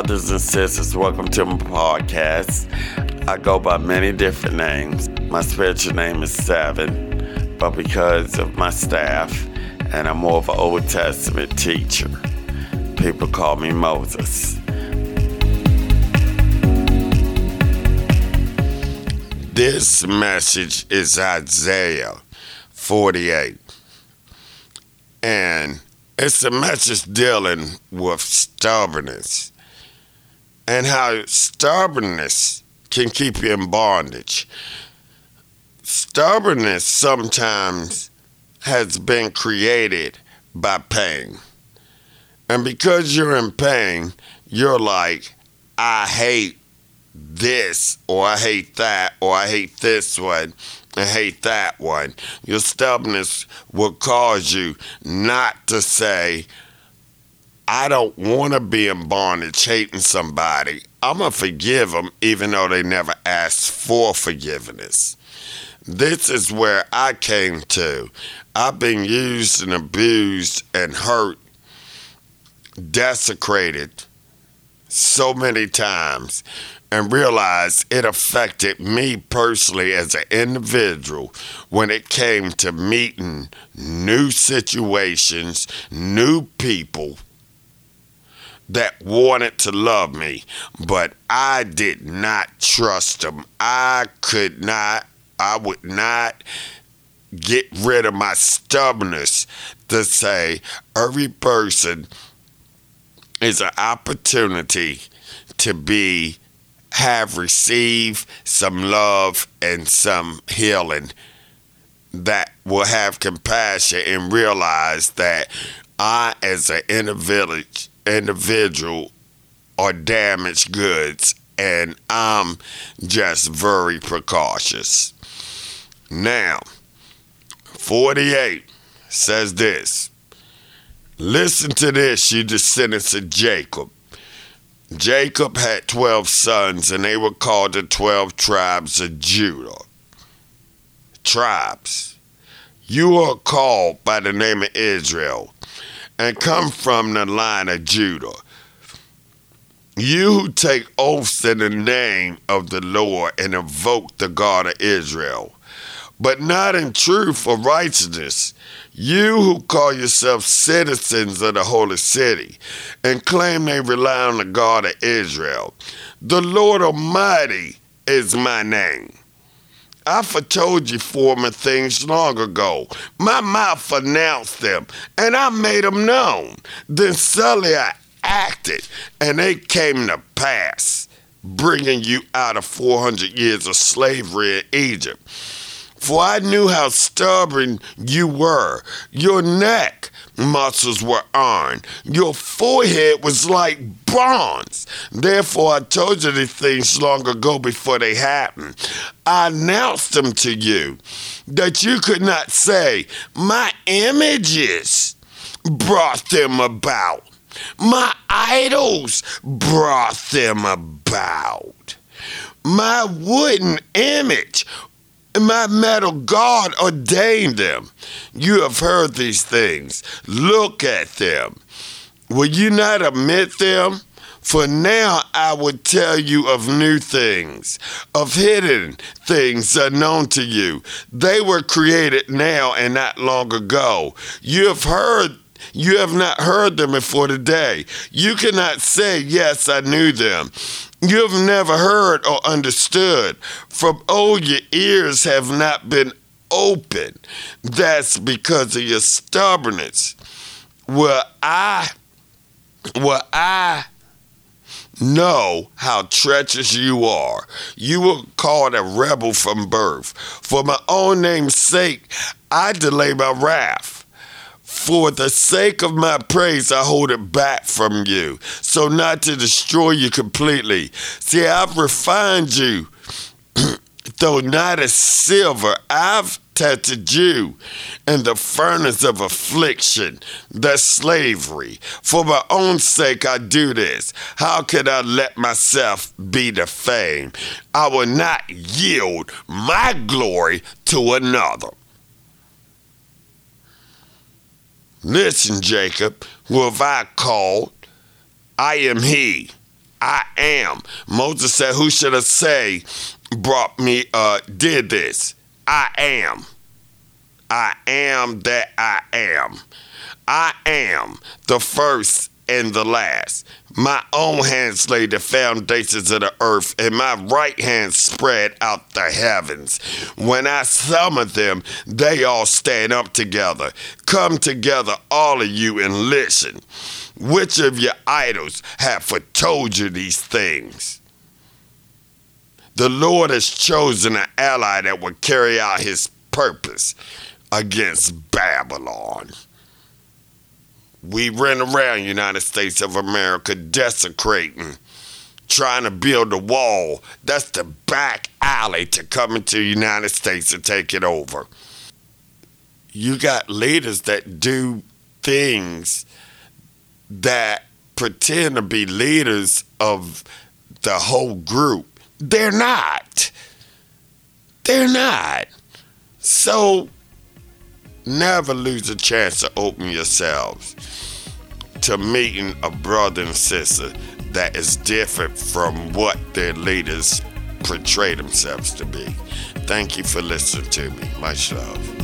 brothers and sisters. Welcome to my podcast. I go by many different names. My spiritual name is Seven, but because of my staff and I'm more of an Old Testament teacher, people call me Moses. This message is Isaiah 48. And it's a message dealing with stubbornness and how stubbornness can keep you in bondage. Stubbornness sometimes has been created by pain. And because you're in pain, you're like, I hate this, or I hate that, or I hate this one, I hate that one. Your stubbornness will cause you not to say, I don't want to be in bondage hating somebody. I'm going to forgive them even though they never asked for forgiveness. This is where I came to. I've been used and abused and hurt, desecrated so many times and realized it affected me personally as an individual when it came to meeting new situations, new people that wanted to love me, but I did not trust them. I could not, I would not get rid of my stubbornness to say every person is an opportunity to be have received some love and some healing that will have compassion and realize that I, as an individual, individual, are damaged goods, and I'm just very precautious. Now, 48 says this. Listen to this, you descendants of Jacob. Jacob had 12 sons, and they were called the 12 tribes of Judah. Tribes. You are called by the name of Israel and come from the line of Judah. You who take oaths in the name of the Lord and invoke the God of Israel, but not in truth or righteousness you who call yourselves citizens of the holy city and claim they rely on the God of Israel, the Lord Almighty is my name. I foretold you former things long ago. My mouth announced them, and I made them known. Then suddenly I acted, and they came to pass, bringing you out of 400 years of slavery in Egypt. For I knew how stubborn you were. Your neck muscles were iron. Your forehead was like bronze. Therefore, I told you these things long ago before they happened. I announced them to you that you could not say, My images brought them about. My idols brought them about. My wooden image my matter, God ordained them. You have heard these things. Look at them. Will you not admit them? For now I would tell you of new things, of hidden things unknown to you. They were created now and not long ago. You have heard you have not heard them before today. You cannot say, Yes, I knew them. You have never heard or understood. From old, oh, your ears have not been open. That's because of your stubbornness. Well, I, well, I know how treacherous you are. You were called a rebel from birth. For my own name's sake, I delay my wrath. For the sake of my praise, I hold it back from you, so not to destroy you completely. See, I've refined you, though not as silver. I've tested you in the furnace of affliction, the slavery. For my own sake, I do this. How could I let myself be defamed? I will not yield my glory to another. Listen, Jacob, who have I called? I am he. I am. Moses said, Who should I say brought me, uh, did this? I am. I am that I am. I am the first and the last. My own hands laid the foundations of the earth, and my right hand spread out the heavens. When I summon them, they all stand up together. Come together, all of you, and listen. Which of your idols have foretold you these things? The Lord has chosen an ally that will carry out his purpose against Babylon. We ran around United States of America desecrating, trying to build a wall. That's the back alley to come into the United States and take it over. You got leaders that do things that pretend to be leaders of the whole group. They're not. They're not. So never lose a chance to open yourselves to meeting a brother and sister that is different from what their leaders portray themselves to be. Thank you for listening to me. Much love.